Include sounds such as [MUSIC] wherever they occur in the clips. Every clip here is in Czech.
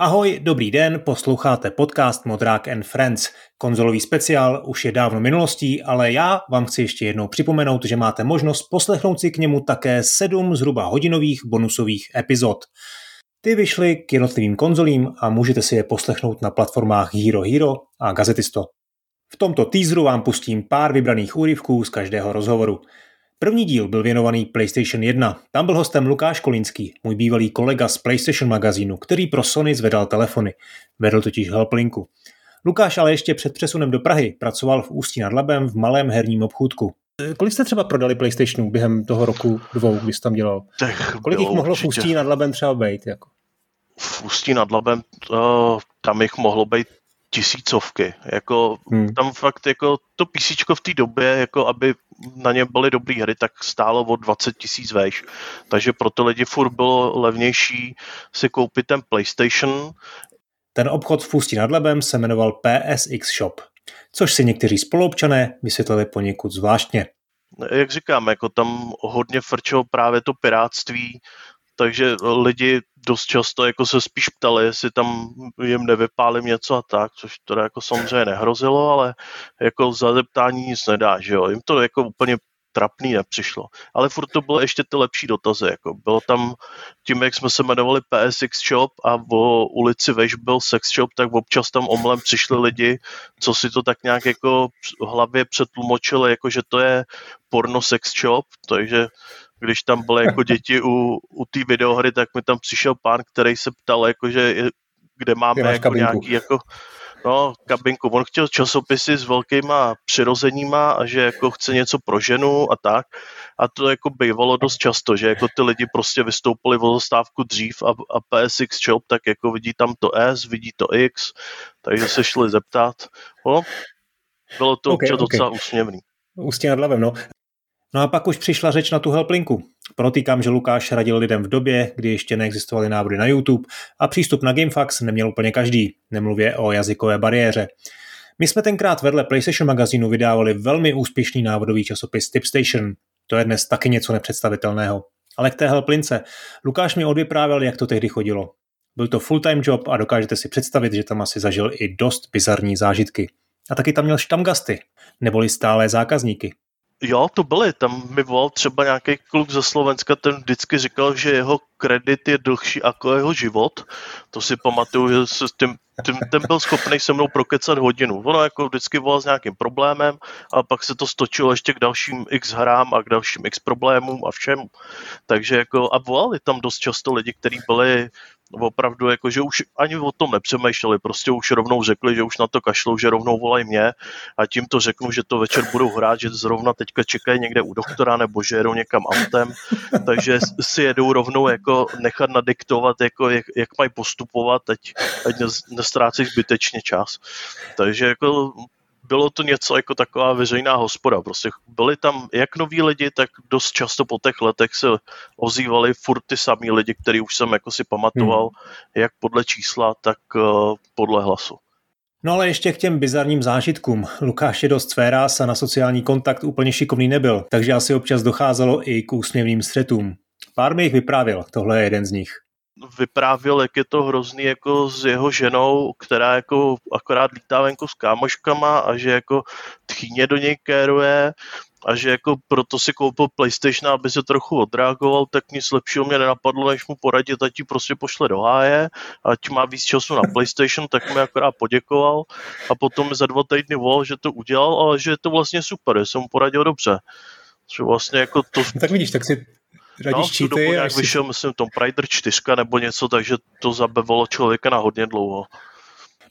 Ahoj, dobrý den, posloucháte podcast Modrák and Friends. Konzolový speciál už je dávno minulostí, ale já vám chci ještě jednou připomenout, že máte možnost poslechnout si k němu také sedm zhruba hodinových bonusových epizod. Ty vyšly k jednotlivým konzolím a můžete si je poslechnout na platformách Hero Hero a Gazetisto. V tomto teaseru vám pustím pár vybraných úryvků z každého rozhovoru. První díl byl věnovaný PlayStation 1. Tam byl hostem Lukáš Kolínský, můj bývalý kolega z PlayStation magazínu, který pro Sony zvedal telefony. Vedl totiž helplinku. Lukáš ale ještě před přesunem do Prahy pracoval v Ústí nad Labem v malém herním obchůdku. Kolik jste třeba prodali PlayStationů během toho roku dvou, když jsi tam dělal? Tak Kolik jich mohlo určitě. v Ústí nad Labem třeba být? Jako? V Ústí nad Labem, uh, tam jich mohlo být tisícovky. Jako, hmm. Tam fakt jako to PC v té době, jako aby na ně byly dobré hry, tak stálo o 20 tisíc vejš. Takže pro ty lidi furt bylo levnější si koupit ten PlayStation. Ten obchod v Pustí nad Lebem se jmenoval PSX Shop, což si někteří spoluobčané vysvětlili poněkud zvláštně. Jak říkám, jako tam hodně frčilo právě to piráctví, takže lidi dost často jako se spíš ptali, jestli tam jim nevypálím něco a tak, což to jako samozřejmě nehrozilo, ale jako za zeptání nic nedá, že jo. Jim to jako úplně trapný nepřišlo. Ale furt to bylo ještě ty lepší dotazy. Jako bylo tam, tím, jak jsme se jmenovali PSX Shop a v ulici Veš byl Sex Shop, tak občas tam omlem přišli lidi, co si to tak nějak jako v hlavě přetlumočili, jako že to je porno sex shop, takže když tam byly jako děti u, u té videohry, tak mi tam přišel pán, který se ptal, jako, že kde máme jako kabinku. nějaký jako, no, kabinku. On chtěl časopisy s velkýma přirozeníma a že jako chce něco pro ženu a tak. A to jako bývalo dost často, že jako ty lidi prostě vystoupili o zastávku dřív a, a PSX Shop, tak jako vidí tam to S, vidí to X, takže se šli zeptat. No, bylo to okay, okay. docela úsměvný. Ústě nad hlavem, no. No a pak už přišla řeč na tu helplinku. Protýkám, že Lukáš radil lidem v době, kdy ještě neexistovaly návody na YouTube a přístup na Gamefax neměl úplně každý, nemluvě o jazykové bariéře. My jsme tenkrát vedle PlayStation magazínu vydávali velmi úspěšný návodový časopis Tipstation. To je dnes taky něco nepředstavitelného. Ale k té helplince. Lukáš mi odvyprávěl, jak to tehdy chodilo. Byl to full-time job a dokážete si představit, že tam asi zažil i dost bizarní zážitky. A taky tam měl štamgasty, neboli stálé zákazníky. Jo, to byly. Tam mi volal třeba nějaký kluk ze Slovenska, ten vždycky říkal, že jeho kredit je dlhší jako jeho život. To si pamatuju, že se s tím, tím, ten byl schopný se mnou prokecat hodinu. Ono jako vždycky volal s nějakým problémem, a pak se to stočilo ještě k dalším x hrám a k dalším x problémům a všem. Takže jako, a volali tam dost často lidi, kteří byli opravdu jako, že už ani o tom nepřemýšleli, prostě už rovnou řekli, že už na to kašlou, že rovnou volají mě a tím to řeknu, že to večer budou hrát, že zrovna teďka čekají někde u doktora nebo že jedou někam autem, takže si jedou rovnou jako nechat nadiktovat, jako jak, jak mají postupovat, teď ať nestrácí zbytečně čas. Takže jako bylo to něco jako taková veřejná hospoda. Prostě byli tam jak noví lidi, tak dost často po těch letech se ozývali furt ty samý lidi, který už jsem jako si pamatoval, hmm. jak podle čísla, tak uh, podle hlasu. No ale ještě k těm bizarním zážitkům. Lukáš je dost sférás a na sociální kontakt úplně šikovný nebyl, takže asi občas docházelo i k úsměvným střetům. Pár mi jich vyprávěl, tohle je jeden z nich vyprávěl, jak je to hrozný jako s jeho ženou, která jako akorát lítá venku s kámoškama a že jako tchýně do něj kéruje a že jako proto si koupil PlayStation, aby se trochu odreagoval, tak nic lepšího mě nenapadlo, než mu poradit, ať ti prostě pošle do háje, ať má víc času na PlayStation, tak mi akorát poděkoval a potom mi za dva týdny volal, že to udělal, ale že je to vlastně super, že jsem mu poradil dobře. Že vlastně jako to... Tak vidíš, tak si radíš no, cheaty. Jak vyšel, si... myslím, Tomb Raider 4 nebo něco, takže to zabavilo člověka na hodně dlouho.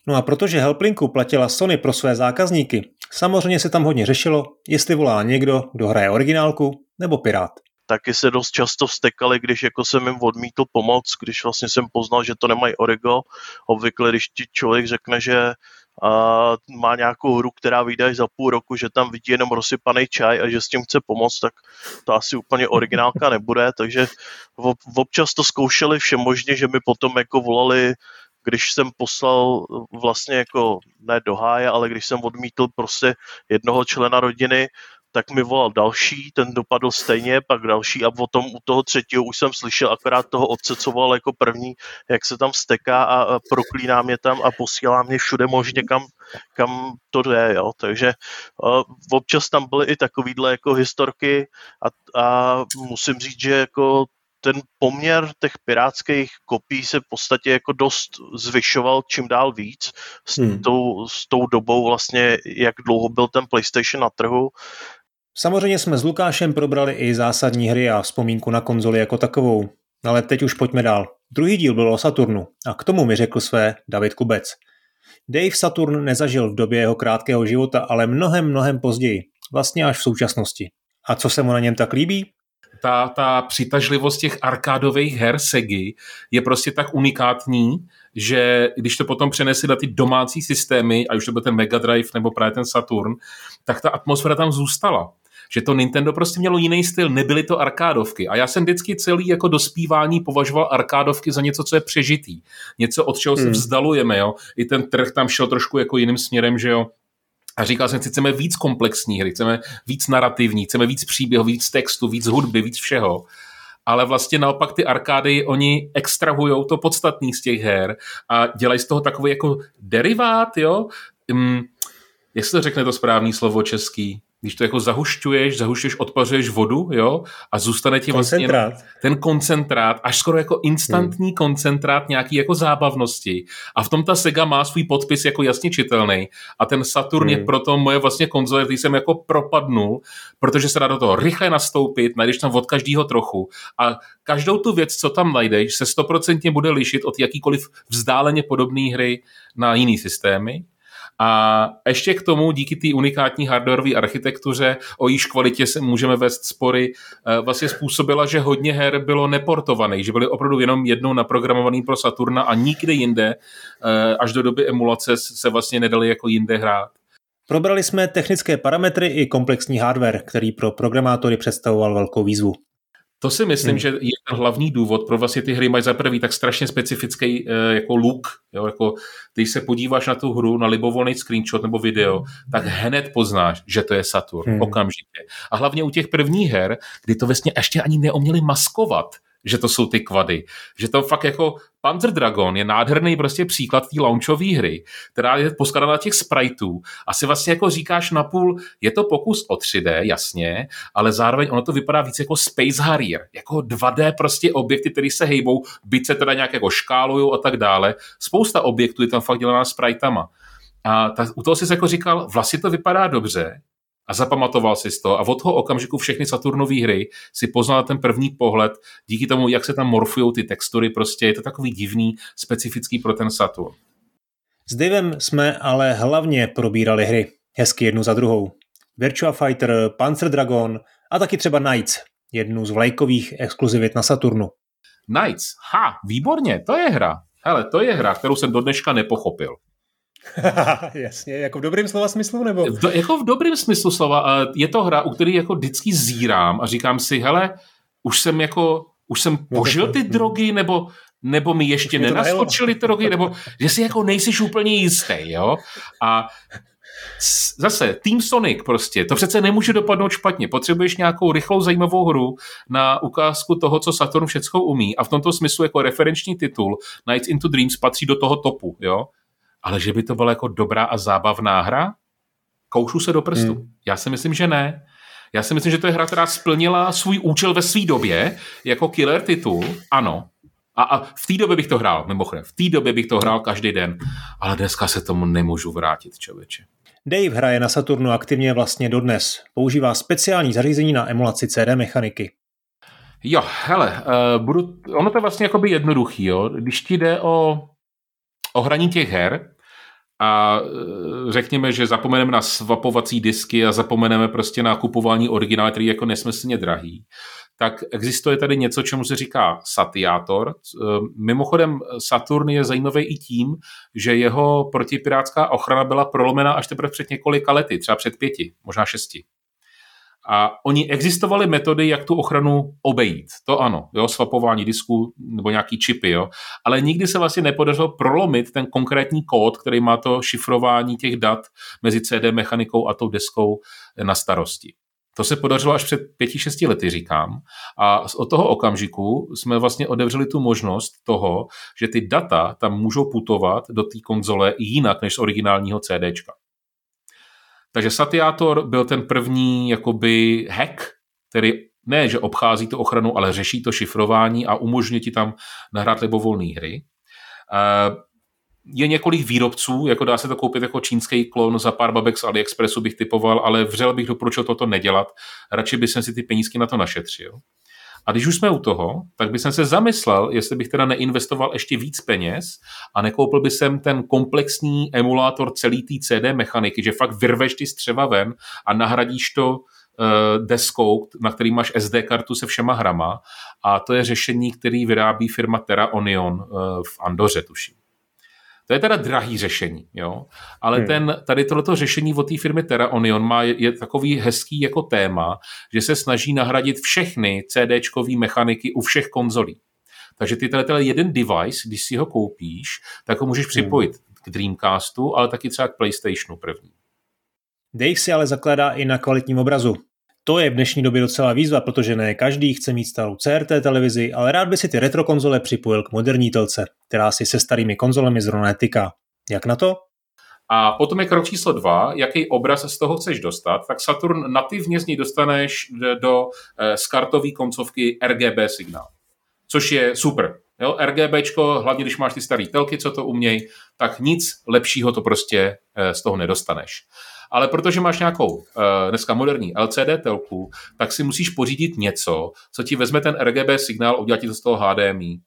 No a protože Helplinku platila Sony pro své zákazníky, samozřejmě se tam hodně řešilo, jestli volá někdo, kdo hraje originálku, nebo pirát. Taky se dost často vstekali, když jako jsem jim odmítl pomoc, když vlastně jsem poznal, že to nemají origo. Obvykle, když ti člověk řekne, že a má nějakou hru, která vyjde až za půl roku, že tam vidí jenom rozsypaný čaj a že s tím chce pomoct, tak to asi úplně originálka [LAUGHS] nebude, takže občas to zkoušeli vše možně, že mi potom jako volali když jsem poslal vlastně jako ne do háje, ale když jsem odmítl prostě jednoho člena rodiny, tak mi volal další, ten dopadl stejně, pak další a o tom u toho třetího už jsem slyšel akorát toho otce, co volal jako první, jak se tam steká a, a proklíná mě tam a posílá mě všude možně kam, kam to jde, jo. Takže uh, občas tam byly i takovýhle jako historky a, a musím říct, že jako ten poměr těch pirátských kopií se v podstatě jako dost zvyšoval čím dál víc s, hmm. tou, s tou dobou vlastně, jak dlouho byl ten PlayStation na trhu. Samozřejmě jsme s Lukášem probrali i zásadní hry a vzpomínku na konzoli jako takovou. Ale teď už pojďme dál. Druhý díl byl o Saturnu a k tomu mi řekl své David Kubec. Dave Saturn nezažil v době jeho krátkého života, ale mnohem, mnohem později. Vlastně až v současnosti. A co se mu na něm tak líbí? ta, ta přitažlivost těch arkádových her Segy je prostě tak unikátní, že když to potom přenesli na ty domácí systémy, a už to byl ten Mega Drive nebo právě ten Saturn, tak ta atmosféra tam zůstala že to Nintendo prostě mělo jiný styl, nebyly to arkádovky. A já jsem vždycky celý jako dospívání považoval arkádovky za něco, co je přežitý. Něco, od čeho se hmm. vzdalujeme, jo. I ten trh tam šel trošku jako jiným směrem, že jo a říkal jsem si, chceme víc komplexní hry, chceme víc narrativní, chceme víc příběhu, víc textu, víc hudby, víc všeho. Ale vlastně naopak ty arkády, oni extrahují to podstatný z těch her a dělají z toho takový jako derivát, jo? Um, jestli to řekne to správný slovo český, když to jako zahušťuješ, zahušťuješ, odpařuješ vodu, jo, a zůstane ti vlastně ten koncentrát, až skoro jako instantní hmm. koncentrát nějaký jako zábavnosti. A v tom ta Sega má svůj podpis jako jasně čitelný. A ten Saturn hmm. je proto moje vlastně konzole, který jsem jako propadnul, protože se dá do toho rychle nastoupit, najdeš tam od každého trochu. A každou tu věc, co tam najdeš, se stoprocentně bude lišit od jakýkoliv vzdáleně podobné hry na jiný systémy. A ještě k tomu, díky té unikátní hardwareové architektuře, o jejíž kvalitě se můžeme vést spory, eh, vlastně způsobila, že hodně her bylo neportovaných, že byly opravdu jenom jednou naprogramovaný pro Saturna a nikde jinde, eh, až do doby emulace se vlastně nedali jako jinde hrát. Probrali jsme technické parametry i komplexní hardware, který pro programátory představoval velkou výzvu. To si myslím, hmm. že je ten hlavní důvod, pro vlastně ty hry mají za prvý tak strašně specifický uh, jako look. Jo? Jako, když se podíváš na tu hru, na libovolný screenshot nebo video, tak hned poznáš, že to je Saturn. Hmm. Okamžitě. A hlavně u těch prvních her, kdy to vlastně ještě ani neuměli maskovat že to jsou ty kvady. Že to fakt jako Panzer Dragon je nádherný prostě příklad té launchové hry, která je poskladaná těch spriteů. Asi vlastně jako říkáš napůl, je to pokus o 3D, jasně, ale zároveň ono to vypadá víc jako Space Harrier, jako 2D prostě objekty, které se hejbou, byť se teda nějak jako škálují a tak dále. Spousta objektů je tam fakt dělaná spritama. A ta, u toho jsi jako říkal, vlastně to vypadá dobře, a zapamatoval si to a od toho okamžiku všechny Saturnové hry si poznal ten první pohled díky tomu, jak se tam morfují ty textury, prostě je to takový divný, specifický pro ten Saturn. S Divem jsme ale hlavně probírali hry, hezky jednu za druhou. Virtua Fighter, Panzer Dragon a taky třeba Knights, jednu z vlajkových exkluzivit na Saturnu. Knights, ha, výborně, to je hra. Hele, to je hra, kterou jsem do dneška nepochopil. [LAUGHS] Jasně, jako v dobrém slova smyslu, nebo? V do, jako v dobrém smyslu slova. Je to hra, u které jako vždycky zírám a říkám si, hele, už jsem jako, už jsem požil ty drogy, nebo, nebo mi ještě nenaskočily ty drogy, nebo že si jako nejsiš úplně jistý, jo? A zase, Team Sonic prostě, to přece nemůže dopadnout špatně. Potřebuješ nějakou rychlou zajímavou hru na ukázku toho, co Saturn všechno umí a v tomto smyslu jako referenční titul Nights into Dreams patří do toho topu, jo? Ale že by to byla jako dobrá a zábavná hra? Koušu se do prstu. Hmm. Já si myslím, že ne. Já si myslím, že to je hra, která splnila svůj účel ve své době jako killer titul, ano. A, a v té době bych to hrál, mimochodem, v té době bych to hrál každý den, ale dneska se tomu nemůžu vrátit, člověče. Dave hraje na Saturnu aktivně vlastně dodnes. Používá speciální zařízení na emulaci CD mechaniky. Jo, hele, uh, budu, ono to je vlastně jakoby jednoduchý, jo. Když ti jde o, o hraní těch her, a e, řekněme, že zapomeneme na svapovací disky a zapomeneme prostě na kupování originálu, který je jako nesmyslně drahý, tak existuje tady něco, čemu se říká satiátor. E, mimochodem Saturn je zajímavý i tím, že jeho protipirátská ochrana byla prolomena až teprve před několika lety, třeba před pěti, možná šesti. A oni existovaly metody, jak tu ochranu obejít. To ano, jo, swapování disku nebo nějaký čipy, jo. Ale nikdy se vlastně nepodařilo prolomit ten konkrétní kód, který má to šifrování těch dat mezi CD mechanikou a tou deskou na starosti. To se podařilo až před pěti, šesti lety, říkám. A od toho okamžiku jsme vlastně otevřeli tu možnost toho, že ty data tam můžou putovat do té konzole jinak než z originálního CDčka. Takže Satiator byl ten první jakoby hack, který ne, že obchází to ochranu, ale řeší to šifrování a umožňuje ti tam nahrát libovolné hry. Eh, je několik výrobců, jako dá se to koupit jako čínský klon za pár babek z AliExpressu bych typoval, ale vřel bych doporučil toto nedělat. Radši bych si ty penízky na to našetřil. A když už jsme u toho, tak bych se zamyslel, jestli bych teda neinvestoval ještě víc peněz a nekoupil bych sem ten komplexní emulátor celý té CD mechaniky, že fakt vyrveš ty střeva ven a nahradíš to uh, deskou, na který máš SD kartu se všema hrama a to je řešení, který vyrábí firma Terra Onion uh, v Andoře, tuším. To je teda drahý řešení, jo. Ale hmm. ten, tady tohleto řešení od té firmy Terra Onion má, je, je takový hezký jako téma, že se snaží nahradit všechny CDčkové mechaniky u všech konzolí. Takže ty tenhle jeden device, když si ho koupíš, tak ho můžeš hmm. připojit k Dreamcastu, ale taky třeba k PlayStationu první. Dave si ale zakládá i na kvalitním obrazu. To je v dnešní době docela výzva, protože ne každý chce mít starou CRT televizi, ale rád by si ty retro konzole připojil k moderní telce, která si se starými konzolemi zrovna netyká. Jak na to? A potom je krok číslo dva, jaký obraz z toho chceš dostat, tak Saturn nativně z něj dostaneš do eh, z kartové koncovky RGB signál, což je super. Jo, RGBčko, hlavně když máš ty staré telky, co to umějí, tak nic lepšího to prostě eh, z toho nedostaneš ale protože máš nějakou uh, dneska moderní LCD telku, tak si musíš pořídit něco, co ti vezme ten RGB signál a udělá ti to z toho HDMI.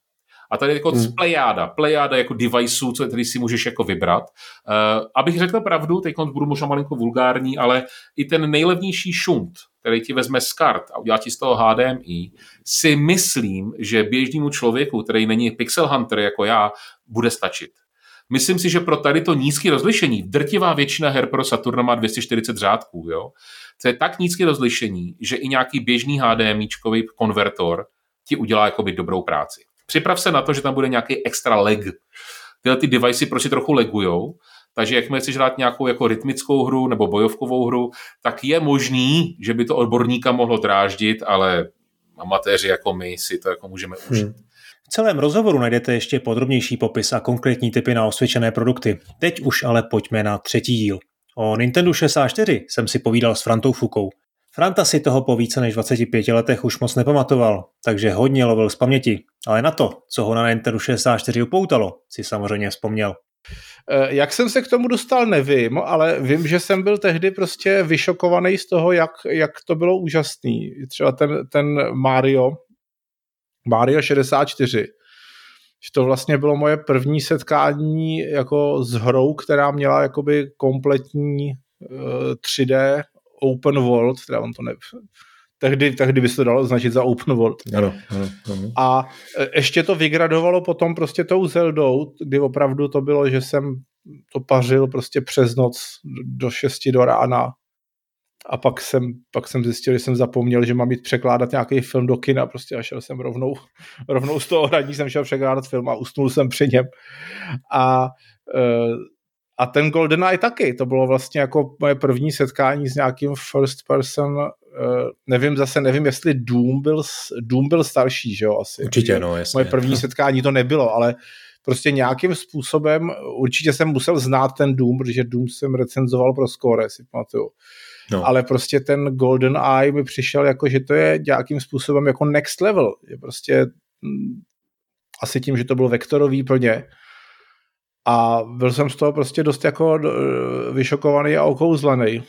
A tady jako hmm. plejáda, plejáda jako deviceů, co, který si můžeš jako vybrat. Uh, abych řekl pravdu, teď budu možná malinko vulgární, ale i ten nejlevnější šunt, který ti vezme z kart a udělá ti z toho HDMI, si myslím, že běžnému člověku, který není pixel hunter jako já, bude stačit. Myslím si, že pro tady to nízké rozlišení, drtivá většina her pro Saturna má 240 řádků, jo? To je tak nízké rozlišení, že i nějaký běžný HDMIčkový konvertor ti udělá jakoby dobrou práci. Připrav se na to, že tam bude nějaký extra leg. Tyhle ty devicey prostě trochu legujou, takže jakmile chceš hrát nějakou jako rytmickou hru nebo bojovkovou hru, tak je možný, že by to odborníka mohlo dráždit, ale amatéři jako my si to jako můžeme užít. Hmm celém rozhovoru najdete ještě podrobnější popis a konkrétní typy na osvědčené produkty. Teď už ale pojďme na třetí díl. O Nintendo 64 jsem si povídal s Frantou Fukou. Franta si toho po více než 25 letech už moc nepamatoval, takže hodně lovil z paměti, ale na to, co ho na Nintendo 64 upoutalo, si samozřejmě vzpomněl. Eh, jak jsem se k tomu dostal, nevím, ale vím, že jsem byl tehdy prostě vyšokovaný z toho, jak, jak to bylo úžasný. Třeba ten, ten Mario, Mario 64. Že to vlastně bylo moje první setkání jako s hrou, která měla jakoby kompletní uh, 3D open world, teda on to ne, tehdy, tehdy by se to dalo označit za open world. Ano, ano, ano. A eh, ještě to vygradovalo potom prostě tou Zeldou, kdy opravdu to bylo, že jsem to pařil prostě přes noc do 6 do rána a pak jsem, pak jsem zjistil, že jsem zapomněl, že mám jít překládat nějaký film do kina prostě a šel jsem rovnou, [LAUGHS] rovnou z toho hraní jsem šel překládat film a usnul jsem při něm. A, eh, a ten GoldenEye taky, to bylo vlastně jako moje první setkání s nějakým first person, eh, nevím zase, nevím, jestli Doom byl, Doom byl starší, že jo, asi. Určitě, no, jasně. Moje první setkání to nebylo, ale prostě nějakým způsobem, určitě jsem musel znát ten Doom, protože Doom jsem recenzoval pro Score, si pamatuju. No. Ale prostě ten Golden Eye mi přišel jako, že to je nějakým způsobem jako next level. Je prostě mm, asi tím, že to bylo vektorový plně. A byl jsem z toho prostě dost jako e, vyšokovaný a okouzlený.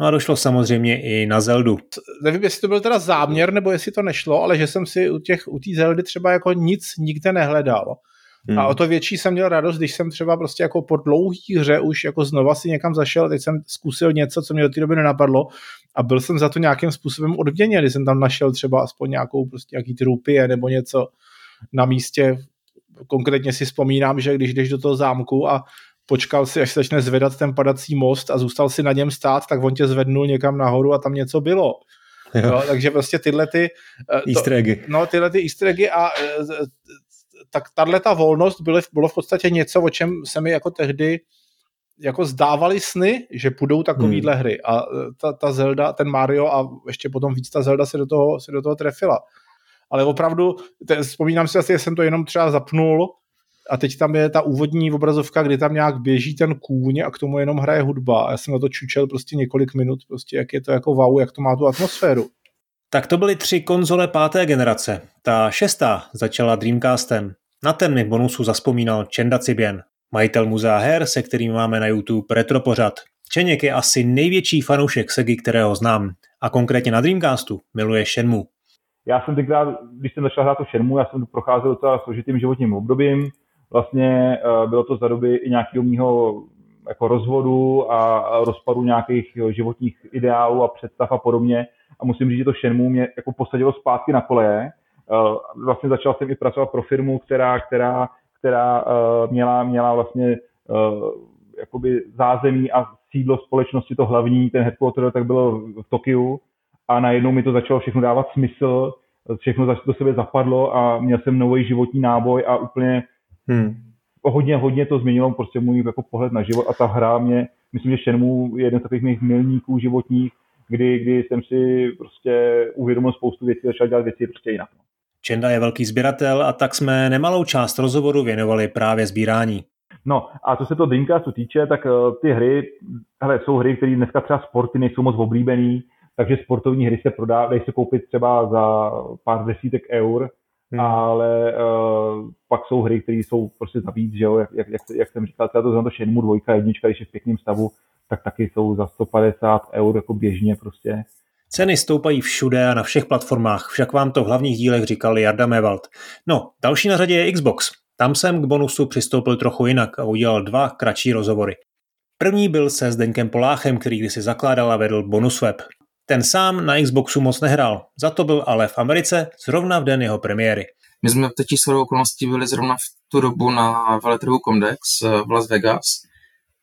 No a došlo samozřejmě i na Zeldu. Nevím, jestli to byl teda záměr, nebo jestli to nešlo, ale že jsem si u těch u té Zeldy třeba jako nic nikde nehledal. Hmm. A o to větší jsem měl radost, když jsem třeba prostě jako po dlouhý hře už jako znova si někam zašel, teď jsem zkusil něco, co mě do té doby nenapadlo a byl jsem za to nějakým způsobem odměněn, když jsem tam našel třeba aspoň nějakou prostě nějaký ty rupie nebo něco na místě. Konkrétně si vzpomínám, že když jdeš do toho zámku a počkal si, až se začne zvedat ten padací most a zůstal si na něm stát, tak on tě zvednul někam nahoru a tam něco bylo. Jo. Jo, takže prostě tyhle ty... Eh, easter eggy. No, tyhle ty easter eggy a eh, tak tahle ta volnost bylo, bylo v podstatě něco, o čem se mi jako tehdy jako zdávali sny, že půjdou takovýhle hmm. hry a ta, ta Zelda, ten Mario a ještě potom víc ta Zelda se do toho, se do toho trefila. Ale opravdu, te, vzpomínám si asi, že jsem to jenom třeba zapnul a teď tam je ta úvodní obrazovka, kdy tam nějak běží ten kůň a k tomu jenom hraje hudba. A já jsem na to čučel prostě několik minut, prostě jak je to jako wow, jak to má tu atmosféru. Tak to byly tři konzole páté generace. Ta šestá začala Dreamcastem. Na ten mi bonusu zaspomínal Čenda Ciběn, majitel muzea her, se kterým máme na YouTube retro pořad. Čeněk je asi největší fanoušek Segy, kterého znám. A konkrétně na Dreamcastu miluje Shenmue. Já jsem tenkrát, když jsem začal hrát to Shenmue, já jsem procházel docela složitým životním obdobím. Vlastně eh, bylo to za doby i nějakého mýho jako rozvodu a rozpadu nějakých životních ideálů a představ a podobně. A musím říct, že to Shenmue mě jako posadilo zpátky na koleje. Eh, vlastně začal jsem i pracovat pro firmu, která, která, která eh, měla, měla vlastně jakoby zázemí a sídlo společnosti, to hlavní, ten headquarter, tak bylo v Tokiu a najednou mi to začalo všechno dávat smysl, všechno do sebe zapadlo a měl jsem nový životní náboj a úplně hmm. Hodně, hodně to změnilo prostě můj jako pohled na život a ta hra mě, myslím, že Shenmue je jeden z takových mých milníků životních, kdy, kdy jsem si prostě uvědomil spoustu věcí a začal dělat věci prostě jinak. Čenda je velký sběratel a tak jsme nemalou část rozhovoru věnovali právě sbírání. No a co se to Dreamcastu týče, tak uh, ty hry, hele, jsou hry, které dneska třeba sporty nejsou moc oblíbený, takže sportovní hry se prodá, dají se koupit třeba za pár desítek eur, hmm. ale uh, pak jsou hry, které jsou prostě za víc, že jo, jak, jak, jak, jak jsem říkal, třeba to znamená to Shenmue dvojka, jednička, když je v pěkném stavu, tak taky jsou za 150 eur jako běžně prostě. Ceny stoupají všude a na všech platformách, však vám to v hlavních dílech říkal Jarda Mewald. No, další na řadě je Xbox. Tam jsem k bonusu přistoupil trochu jinak a udělal dva kratší rozhovory. První byl se Zdeňkem Poláchem, který kdysi zakládal a vedl Bonus Web. Ten sám na Xboxu moc nehrál, za to byl ale v Americe zrovna v den jeho premiéry. My jsme teď shodou okolností byli zrovna v tu dobu na veletrhu Comdex eh, v Las Vegas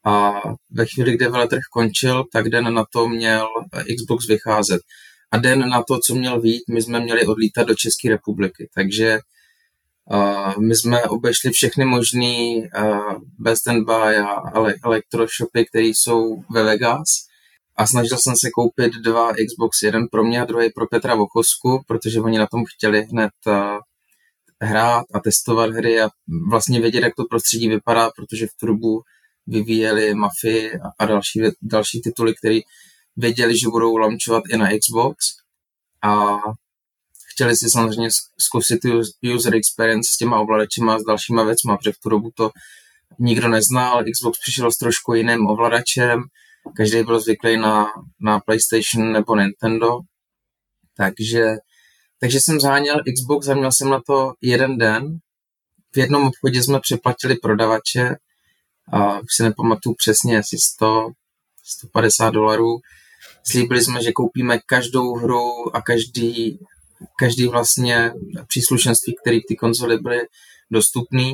a ve chvíli, kdy veletrh končil, tak den na to měl Xbox vycházet. A den na to, co měl vít, my jsme měli odlítat do České republiky. Takže uh, my jsme obešli všechny možné uh, Best and Buy a elektroshopy, které jsou ve Vegas a snažil jsem se koupit dva Xbox, jeden pro mě a druhý pro Petra Vochosku, protože oni na tom chtěli hned uh, hrát a testovat hry a vlastně vědět, jak to prostředí vypadá, protože v tu dobu vyvíjeli Mafii a další, další tituly, které věděli, že budou launchovat i na Xbox. A chtěli si samozřejmě zkusit user experience s těma ovladačima a s dalšíma věcma, protože v tu dobu to nikdo neznal, Xbox přišel s trošku jiným ovladačem, každý byl zvyklý na, na PlayStation nebo Nintendo, takže, takže jsem zháněl Xbox a měl jsem na to jeden den. V jednom obchodě jsme přeplatili prodavače, a už si nepamatuju přesně, asi 100, 150 dolarů. Slíbili jsme, že koupíme každou hru a každý, každý vlastně příslušenství, které ty konzoli byly dostupné.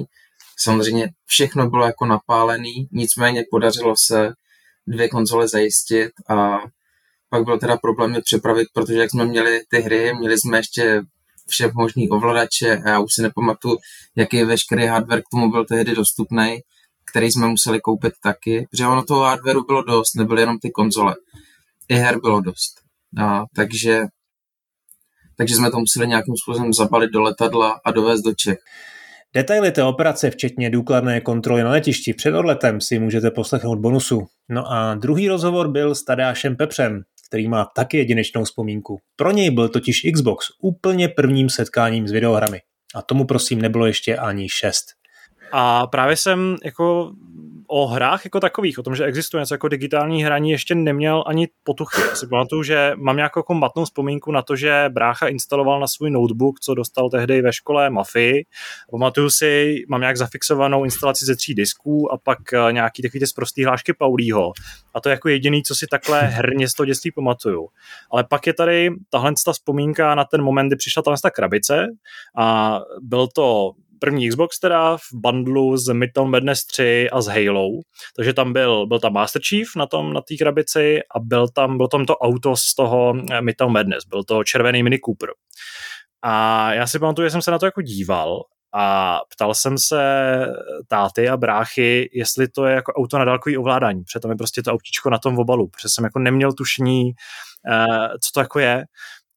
Samozřejmě všechno bylo jako napálený, nicméně podařilo se dvě konzole zajistit a pak byl teda problém je přepravit, protože jak jsme měli ty hry, měli jsme ještě vše možný ovladače a já už si nepamatuju, jaký veškerý hardware k tomu byl tehdy dostupný, který jsme museli koupit taky, protože ono toho hardwareu bylo dost, nebyly jenom ty konzole. I her bylo dost. A, takže, takže jsme to museli nějakým způsobem zabalit do letadla a dovést do Čech. Detaily té operace, včetně důkladné kontroly na letišti před odletem, si můžete poslechnout bonusu. No a druhý rozhovor byl s Tadášem Pepřem, který má taky jedinečnou vzpomínku. Pro něj byl totiž Xbox úplně prvním setkáním s videohrami. A tomu prosím nebylo ještě ani šest. A právě jsem jako o hrách jako takových, o tom, že existuje něco jako digitální hraní, ještě neměl ani potuchy. Si pamatuju, že mám nějakou jako matnou vzpomínku na to, že brácha instaloval na svůj notebook, co dostal tehdy ve škole Mafii. Pamatuju si, mám nějak zafixovanou instalaci ze tří disků a pak eh, nějaký takový ty zprostý hlášky Paulího. A to je jako jediný, co si takhle herně z toho dětství pamatuju. Ale pak je tady tahle ta vzpomínka na ten moment, kdy přišla ta krabice a byl to první Xbox teda v bundlu z Midtown Madness 3 a s Halo, takže tam byl, byl tam Master Chief na tom, na té krabici a byl tam, byl tam to auto z toho eh, Midtown Madness, byl to červený Mini Cooper. A já si pamatuju, že jsem se na to jako díval A ptal jsem se táty a bráchy, jestli to je jako auto na dálkový ovládání, protože tam je prostě to autíčko na tom obalu, protože jsem jako neměl tušení, eh, co to jako je.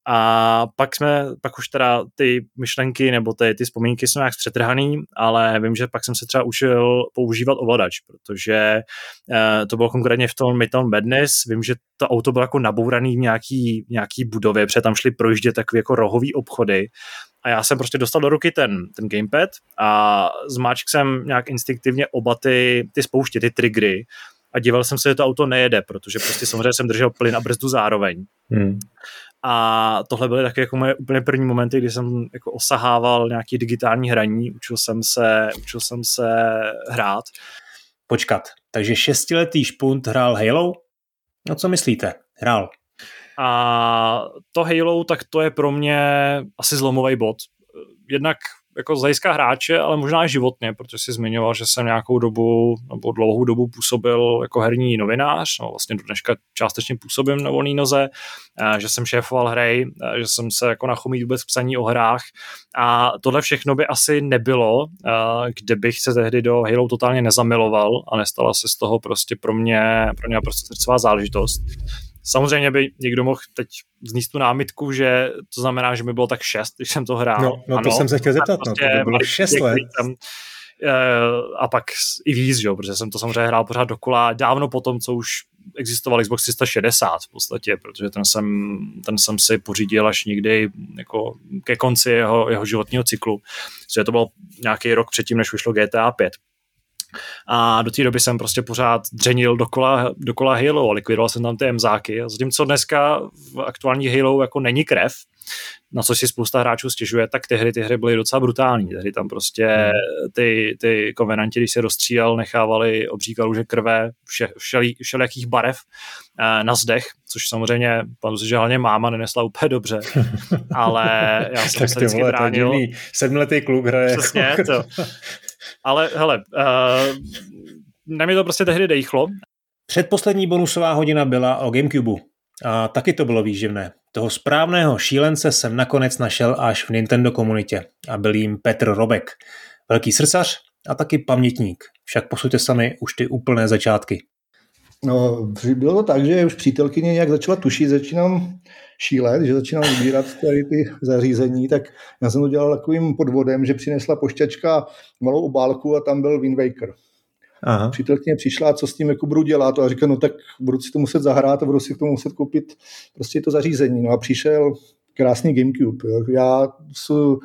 A pak jsme, pak už teda ty myšlenky nebo ty, ty vzpomínky jsou nějak přetrhaný, ale vím, že pak jsem se třeba učil používat ovladač, protože uh, to bylo konkrétně v tom Midtown Madness, vím, že to auto bylo jako nabouraný v nějaký, nějaký budově, protože tam šli projíždět takové jako rohový obchody. A já jsem prostě dostal do ruky ten, ten gamepad a zmáčk jsem nějak instinktivně oba ty, ty spouště, ty triggery a díval jsem se, že to auto nejede, protože prostě samozřejmě jsem držel plyn a brzdu zároveň. Hmm. A tohle byly také jako moje úplně první momenty, kdy jsem jako osahával nějaký digitální hraní, učil jsem se, učil jsem se hrát. Počkat, takže šestiletý špunt hrál Halo? No co myslíte? Hrál. A to Halo, tak to je pro mě asi zlomový bod. Jednak jako z hlediska hráče, ale možná i životně, protože si zmiňoval, že jsem nějakou dobu nebo dlouhou dobu působil jako herní novinář, no vlastně do dneška částečně působím na volný noze, že jsem šéfoval hry, že jsem se jako nachomít vůbec psaní o hrách a tohle všechno by asi nebylo, kdybych se tehdy do Halo totálně nezamiloval a nestala se z toho prostě pro mě, pro mě prostě srdcová záležitost. Samozřejmě by někdo mohl teď zníst tu námitku, že to znamená, že mi bylo tak šest, když jsem to hrál. No, no to ano, jsem se chtěl zeptat, prostě no, to by bylo šest let. Jsem, eh, a pak i víc, že? protože jsem to samozřejmě hrál pořád dokola dávno potom, co už existoval Xbox 360 v podstatě, protože ten jsem, ten jsem si pořídil až někdy jako ke konci jeho, jeho životního cyklu. Že to byl nějaký rok předtím, než vyšlo GTA 5 a do té doby jsem prostě pořád dřenil dokola, dokola Halo a likvidoval jsem tam ty mzáky. A zatímco dneska v aktuální Halo jako není krev, na co si spousta hráčů stěžuje, tak ty hry, ty hry byly docela brutální. Tehdy tam prostě hmm. ty, ty kovenanti, když se rozstřílel, nechávali obří kaluže krve vše, všeli, všelijakých barev eh, na zdech, což samozřejmě pan že hlavně máma nenesla úplně dobře, [LAUGHS] ale já jsem se vždycky bránil. Sedmletý kluk hraje. Přesně, to. [LAUGHS] Ale hele, uh, na mě to prostě tehdy dejchlo. Předposlední bonusová hodina byla o Gamecube. A taky to bylo výživné. Toho správného šílence jsem nakonec našel až v Nintendo komunitě a byl jim Petr Robek. Velký srdcař a taky pamětník. Však posuďte sami už ty úplné začátky. No, bylo to tak, že už přítelkyně nějak začala tušit, začínám šílet, že začínám vybírat tady ty zařízení, tak já jsem to dělal takovým podvodem, že přinesla pošťačka malou obálku a tam byl Wind Waker. Aha. Přítelkyně přišla, co s tím jako budu dělat a říká, no tak budu si to muset zahrát a budu si k tomu muset koupit prostě to zařízení. No a přišel krásný Gamecube. Jo. Já jsem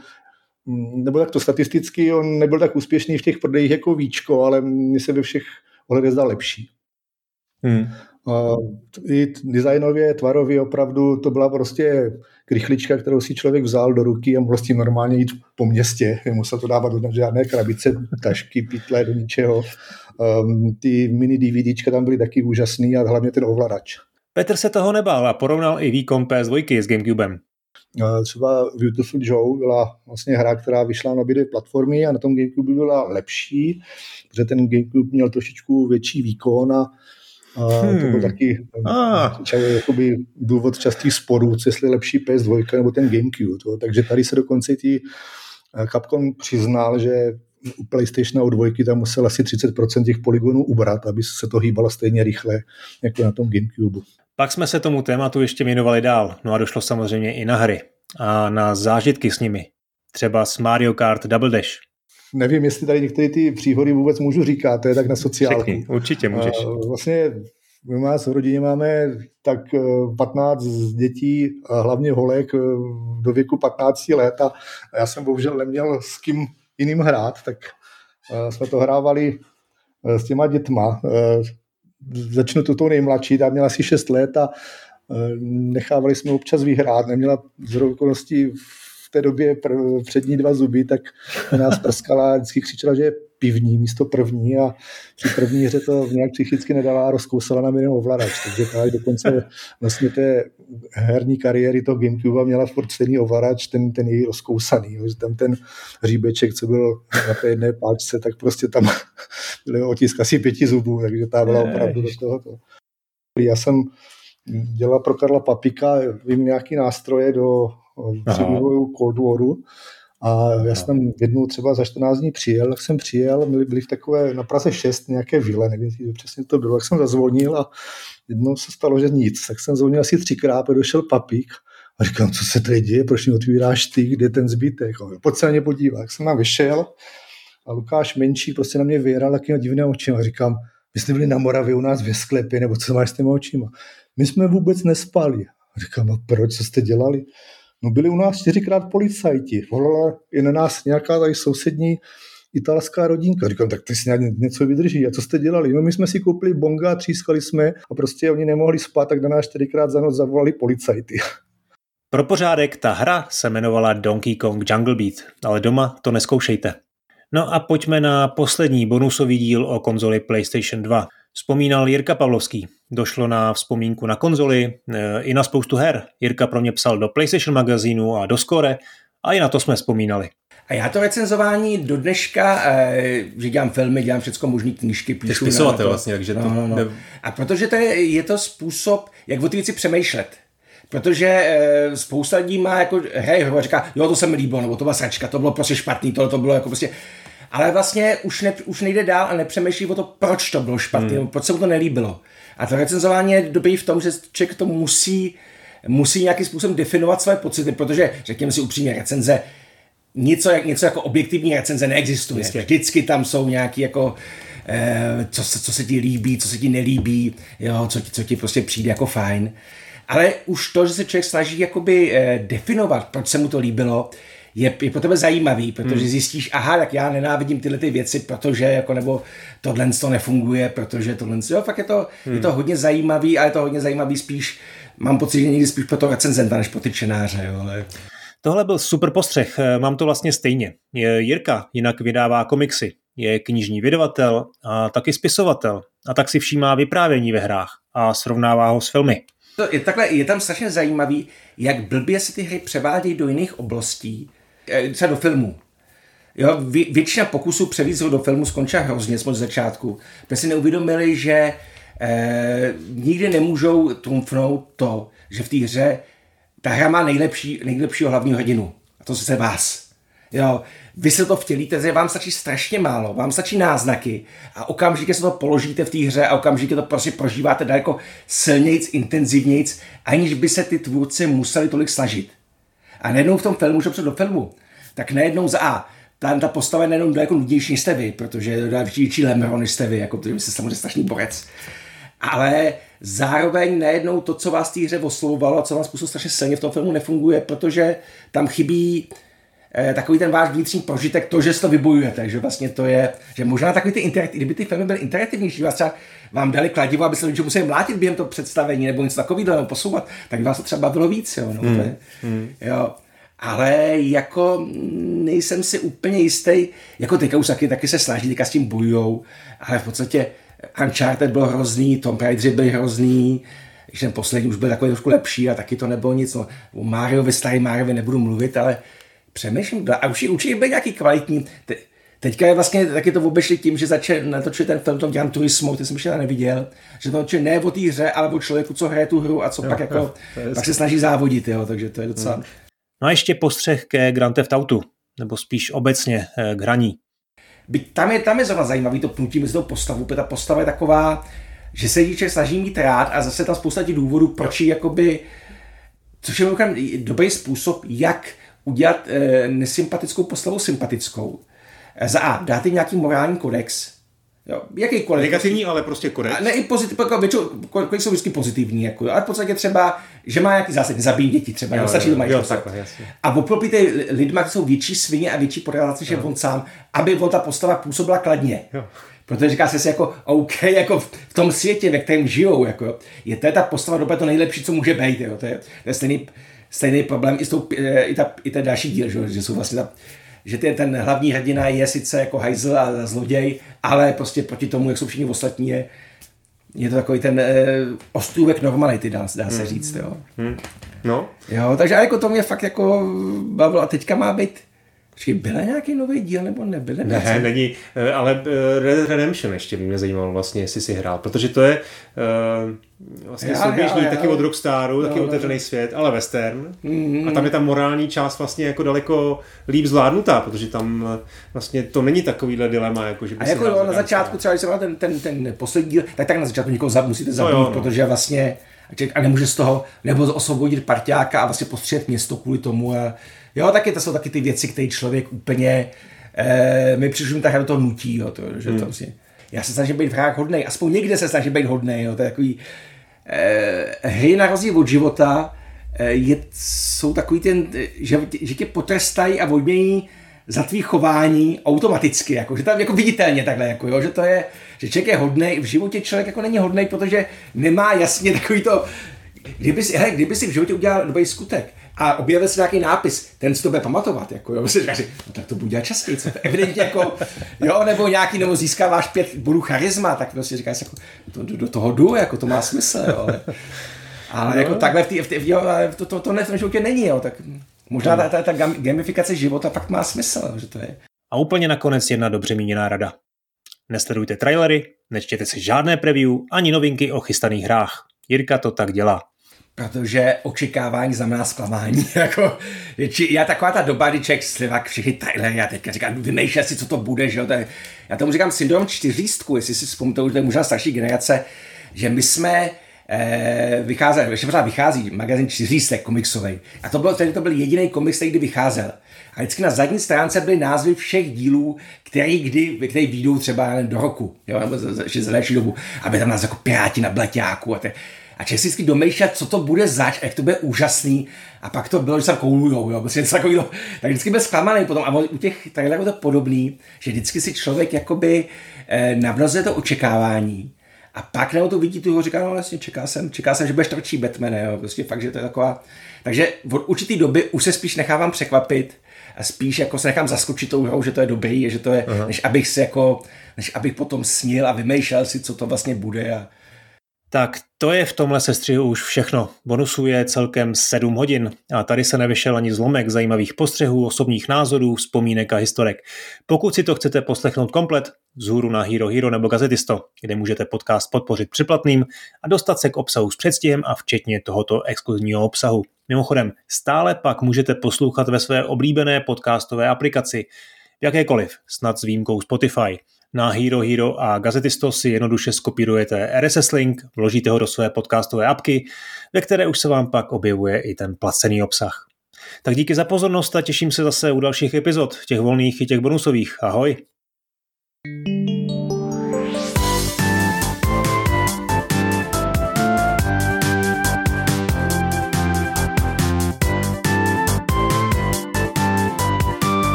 nebo tak to statisticky, on nebyl tak úspěšný v těch prodejích jako víčko, ale mně se ve všech ohledech zdal lepší. Hmm. I designově, tvarově opravdu to byla prostě krychlička, kterou si člověk vzal do ruky a mohl s tím normálně jít po městě. Nemusel to dávat do žádné krabice, tašky, pytle, do ničeho. Um, ty mini DVDčka tam byly taky úžasný a hlavně ten ovladač. Petr se toho nebál a porovnal i výkon PS2 s Gamecubem. Třeba Beautiful Joe byla vlastně hra, která vyšla na obě platformy a na tom Gamecube byla lepší, protože ten Gamecube měl trošičku větší výkon a a hmm. to byl taky ah. jakoby důvod častých sporů, co jestli lepší PS2 nebo ten GameCube. To. Takže tady se dokonce ty eh, Capcom přiznal, že u PlayStation a u dvojky tam musel asi 30% těch polygonů ubrat, aby se to hýbalo stejně rychle jako na tom GameCube. Pak jsme se tomu tématu ještě věnovali dál, no a došlo samozřejmě i na hry a na zážitky s nimi. Třeba s Mario Kart Double Dash. Nevím, jestli tady některé ty příhody vůbec můžu říkat, to je tak na sociálku. Řekni, určitě můžeš. Vlastně my vás v rodině máme tak 15 eh, dětí, hlavně holek eh, do věku 15 let a já jsem bohužel neměl s kým jiným hrát, tak eh, jsme to hrávali s těma dětma. Začnu tu tou nejmladší, ta měla asi 6 let a nechávali jsme občas vyhrát. Neměla z okolností v té době přední dva zuby, tak nás prskala a vždycky křičela, že je pivní místo první a při první hře to nějak psychicky nedala a rozkousala na jeden ovladač, takže ta dokonce vlastně té herní kariéry toho Gamecube měla furt stejný ovladač, ten, ten její rozkousaný, jo, že tam ten hříbeček, co byl na té jedné páčce, tak prostě tam [LAUGHS] byl otisk asi pěti zubů, takže ta byla opravdu do toho. Já jsem dělal pro Karla Papika, vím nějaký nástroje do při vývoju Cold Waru A já jsem jednou třeba za 14 dní přijel, tak jsem přijel, byli, byli v takové na Praze 6 nějaké vile, nevím, jestli přesně to bylo, tak jsem zazvonil a jednou se stalo, že nic. Tak jsem zvonil asi třikrát, došel papík a říkám, co se tady děje, proč mi otvíráš ty, kde ten zbytek? Pojď se na ně podívat. Tak jsem tam vyšel a Lukáš menší prostě na mě vyjeral takým divným očima. Říkám, my jsme byli na Moravě u nás ve sklepě, nebo co máš s těmi očima? My jsme vůbec nespali. A říkám, no proč, co jste dělali? No byli u nás čtyřikrát policajti. Volala je na nás nějaká tady sousední italská rodinka. Říkám, tak ty si něco vydrží. A co jste dělali? No my jsme si koupili bonga, třískali jsme a prostě oni nemohli spát, tak na nás čtyřikrát za noc zavolali policajty. [LAUGHS] Pro pořádek ta hra se jmenovala Donkey Kong Jungle Beat, ale doma to neskoušejte. No a pojďme na poslední bonusový díl o konzoli PlayStation 2. Vzpomínal Jirka Pavlovský. Došlo na vzpomínku na konzoli e, i na spoustu her. Jirka pro mě psal do PlayStation magazínu a do Score a i na to jsme vzpomínali. A já to recenzování do dneška, e, že dělám filmy, dělám všechno možné knížky, píšu. Ty spisovatel vlastně, takže to... No, no, no. A protože to je, je to způsob, jak o ty věci přemýšlet. Protože e, spousta lidí má jako hej hru a říká, jo, to se mi líbilo, nebo to byla sračka, to bylo prostě špatný, tohle to bylo jako prostě ale vlastně už, ne, už nejde dál a nepřemýšlí o to, proč to bylo špatné, hmm. proč se mu to nelíbilo. A to recenzování je dobrý v tom, že člověk to musí, musí nějakým způsobem definovat své pocity, protože, řekněme si upřímně, recenze něco, něco jako objektivní recenze neexistuje. Jistě. Vždycky tam jsou nějaký jako eh, co, se, co se ti líbí, co se ti nelíbí, jo, co, ti, co ti prostě přijde jako fajn. Ale už to, že se člověk snaží jakoby eh, definovat, proč se mu to líbilo, je, je pro tebe zajímavý, protože hmm. zjistíš, aha, tak já nenávidím tyhle ty věci, protože jako nebo tohle to nefunguje, protože tohle, jo, fakt je to, hmm. je to hodně zajímavý a je to hodně zajímavý spíš, mám pocit, že někdy spíš pro to recenzenta, než pro ty čenáře, jo, ale... Tohle byl super postřeh, mám to vlastně stejně. Jirka jinak vydává komiksy, je knižní vydavatel a taky spisovatel a tak si všímá vyprávění ve hrách a srovnává ho s filmy. To je, takhle, je tam strašně zajímavý, jak blbě se ty hry převádějí do jiných oblastí Eh, třeba do filmu. Jo, vě, většina pokusů převízt do filmu skončila hrozně z začátku, protože si neuvědomili, že eh, nikdy nemůžou trumfnout to, že v té hře ta hra má nejlepší, nejlepšího hlavního hrdinu. A to se vás. Jo, vy se to vtělíte, že vám stačí strašně málo, vám stačí náznaky a okamžitě se to položíte v té hře a okamžitě to prostě prožíváte daleko silnějc, intenzivnějc, aniž by se ty tvůrci museli tolik snažit. A najednou v tom filmu, že do filmu, tak najednou za A, ta, ta postava je najednou jako nudnější jste vy, protože je větší lemro než jste vy, jako protože jste samozřejmě strašný borec. Ale zároveň najednou to, co vás té hře oslovovalo a co vás působilo strašně silně v tom filmu nefunguje, protože tam chybí takový ten váš vnitřní prožitek, to, že si to vybojujete, že vlastně to je, že možná takový ty interaktivní, kdyby ty filmy byly interaktivnější, vás třeba vám dali kladivo, aby se lidi museli mlátit během toho představení nebo něco takového nebo posouvat, tak vás to třeba bavilo víc, jo, no, hmm. to je, hmm. jo. Ale jako nejsem si úplně jistý, jako teďka už taky, taky se snaží, teďka s tím bojujou, ale v podstatě Uncharted byl hrozný, Tom Raider byl hrozný, když ten poslední už byl takový trošku lepší a taky to nebylo nic. No, o Mariovi, starý Mariovi nebudu mluvit, ale přemýšlím, a už určitě byl nějaký kvalitní. Te, teďka je vlastně taky to obešli tím, že začal natočit ten film, tom Gran Turismo, ty jsem ještě neviděl, že to natočil ne o té hře, ale o člověku, co hraje tu hru a co jo, pak jako, pak se snaží závodit, jo, takže to je docela... Hmm. No a ještě postřeh ke Grand Theft Autu, nebo spíš obecně eh, k hraní. Byť tam je, tam je zrovna zajímavý to pnutí mezi tou postavu, protože ta postava je taková, že se díče snaží mít rád a zase tam spousta těch důvodů, proč ji jakoby, což je dobrý způsob, jak udělat e, nesympatickou postavu sympatickou. E, za A, dát jim nějaký morální kodex, Jo, jakýkoliv. Negativní, ale prostě kodex. Ne, i pozitiv, jako většinou, kolik jsou vždycky pozitivní, jako, ale v podstatě třeba, že má nějaký zásad, zabíjí děti třeba, jo, stačí doma jo, takhle, A opropíte lidma, kteří jsou větší svině a větší podávací, než on sám, aby on ta postava působila kladně. Jo. Protože říká se si jako, OK, jako v tom světě, ve kterém žijou, jako, je to ta postava doba to nejlepší, co může být. Jo. To, je, to je stejný, stejný problém i, s tou, eh, i, ta, i ten další díl, že, že jsou vlastně ta, že ten, ten hlavní hrdina je sice jako hajzl a zloděj, ale prostě proti tomu, jak jsou všichni ostatní, je, je to takový ten e, ostrůvek normality, dá, dá se hmm. říct. Jo. Hmm. No. Jo, takže jako to mě fakt jako bavilo a teďka má být Počkej, byl nějaký nový díl nebo nebyl? Ne, ne není, eh, ale eh, Red Redemption ještě by mě zajímalo vlastně, jestli si hrál, protože to je uh, vlastně já, souběžný já, taky já. od Rockstaru, taky no, otevřený no. svět, ale western. Mm-hmm. A tam je ta morální část vlastně jako daleko líp zvládnutá, protože tam vlastně to není takovýhle dilema, jako že by A jako jo, na začátku třeba, když jsem ten, ten, ten poslední díl, tak tak na začátku někoho za, musíte zabít, no jo, no. protože vlastně a nemůže z toho, nebo osvobodit parťáka a vlastně postřet město kvůli tomu a Jo, taky to jsou taky ty věci, které člověk úplně, eh, mi přišlo tak do toho nutí, jo, to, že hmm. to si, já se snažím být v hrách hodnej, aspoň někde se snažím být hodnej, jo, to je takový, eh, hry na rozdíl od života eh, je, jsou takový ten, že, že tě potrestají a odmění za tvý chování automaticky, jako, že tam jako viditelně takhle, jako, jo, že to je, že člověk je hodnej, v životě člověk jako není hodnej, protože nemá jasně takový to, kdyby si, hele, kdyby si v životě udělal dobrý skutek, a objevil se nějaký nápis, ten si to bude pamatovat, jako jo, si říkáš, no tak to budu dělat častěji, co to evidentně jako, jo, nebo nějaký, nebo získáváš pět bodů charisma, tak prostě říkáš, jako, to, do, do, toho jdu, jako to má smysl, jo, ale, ale no. jako takhle v té, v jo, to, to, to v tom životě není, jo, tak možná ta, ta, ta gamifikace života fakt má smysl, že to je. A úplně nakonec jedna dobře míněná rada. Nesledujte trailery, nečtěte si žádné preview ani novinky o chystaných hrách. Jirka to tak dělá protože očekávání znamená zklamání. [LAUGHS] jako, já taková ta doba, kdy člověk slivak všechny trailery, já teďka říkám, vymýšlel si, co to bude, že jo, to je, já tomu říkám syndrom čtyřístku, jestli si vzpomněte, to je možná starší generace, že my jsme eh, vycházeli, ještě pořád vychází magazín čtyřístek komiksový. A to, bylo, to byl jediný komiks, který kdy vycházel. A vždycky na zadní stránce byly názvy všech dílů, který kdy, který výjdou třeba do roku, jo, nebo za, za, za dobu. Aby tam nás jako piráti na bleťáku a te, a člověk si vždycky domýšlet, co to bude zač, jak to bude úžasný. A pak to bylo, že se koulujou, jo, prostě něco takového. Tak vždycky byl zklamaný potom. A u těch trailerů to podobný, že vždycky si člověk jakoby eh, navnozuje to očekávání. A pak nebo to vidí, tu ho říká, no vlastně čeká jsem, čeká jsem, že budeš tvrdší Batman, jo, prostě fakt, že to je taková, takže od určitý doby už se spíš nechávám překvapit a spíš jako se nechám zaskočit tou hrou, že to je dobrý, že to je, Aha. než abych se jako, než abych potom snil a vymýšlel si, co to vlastně bude a, tak to je v tomhle sestřihu už všechno. Bonusů je celkem 7 hodin a tady se nevyšel ani zlomek zajímavých postřehů, osobních názorů, vzpomínek a historek. Pokud si to chcete poslechnout komplet, vzhůru na Hero Hero nebo Gazetisto, kde můžete podcast podpořit připlatným a dostat se k obsahu s předstihem a včetně tohoto exkluzivního obsahu. Mimochodem, stále pak můžete poslouchat ve své oblíbené podcastové aplikaci, jakékoliv, snad s výjimkou Spotify. Na Hero Hero a Gazetisto si jednoduše skopírujete RSS link, vložíte ho do své podcastové apky, ve které už se vám pak objevuje i ten placený obsah. Tak díky za pozornost a těším se zase u dalších epizod, těch volných i těch bonusových. Ahoj!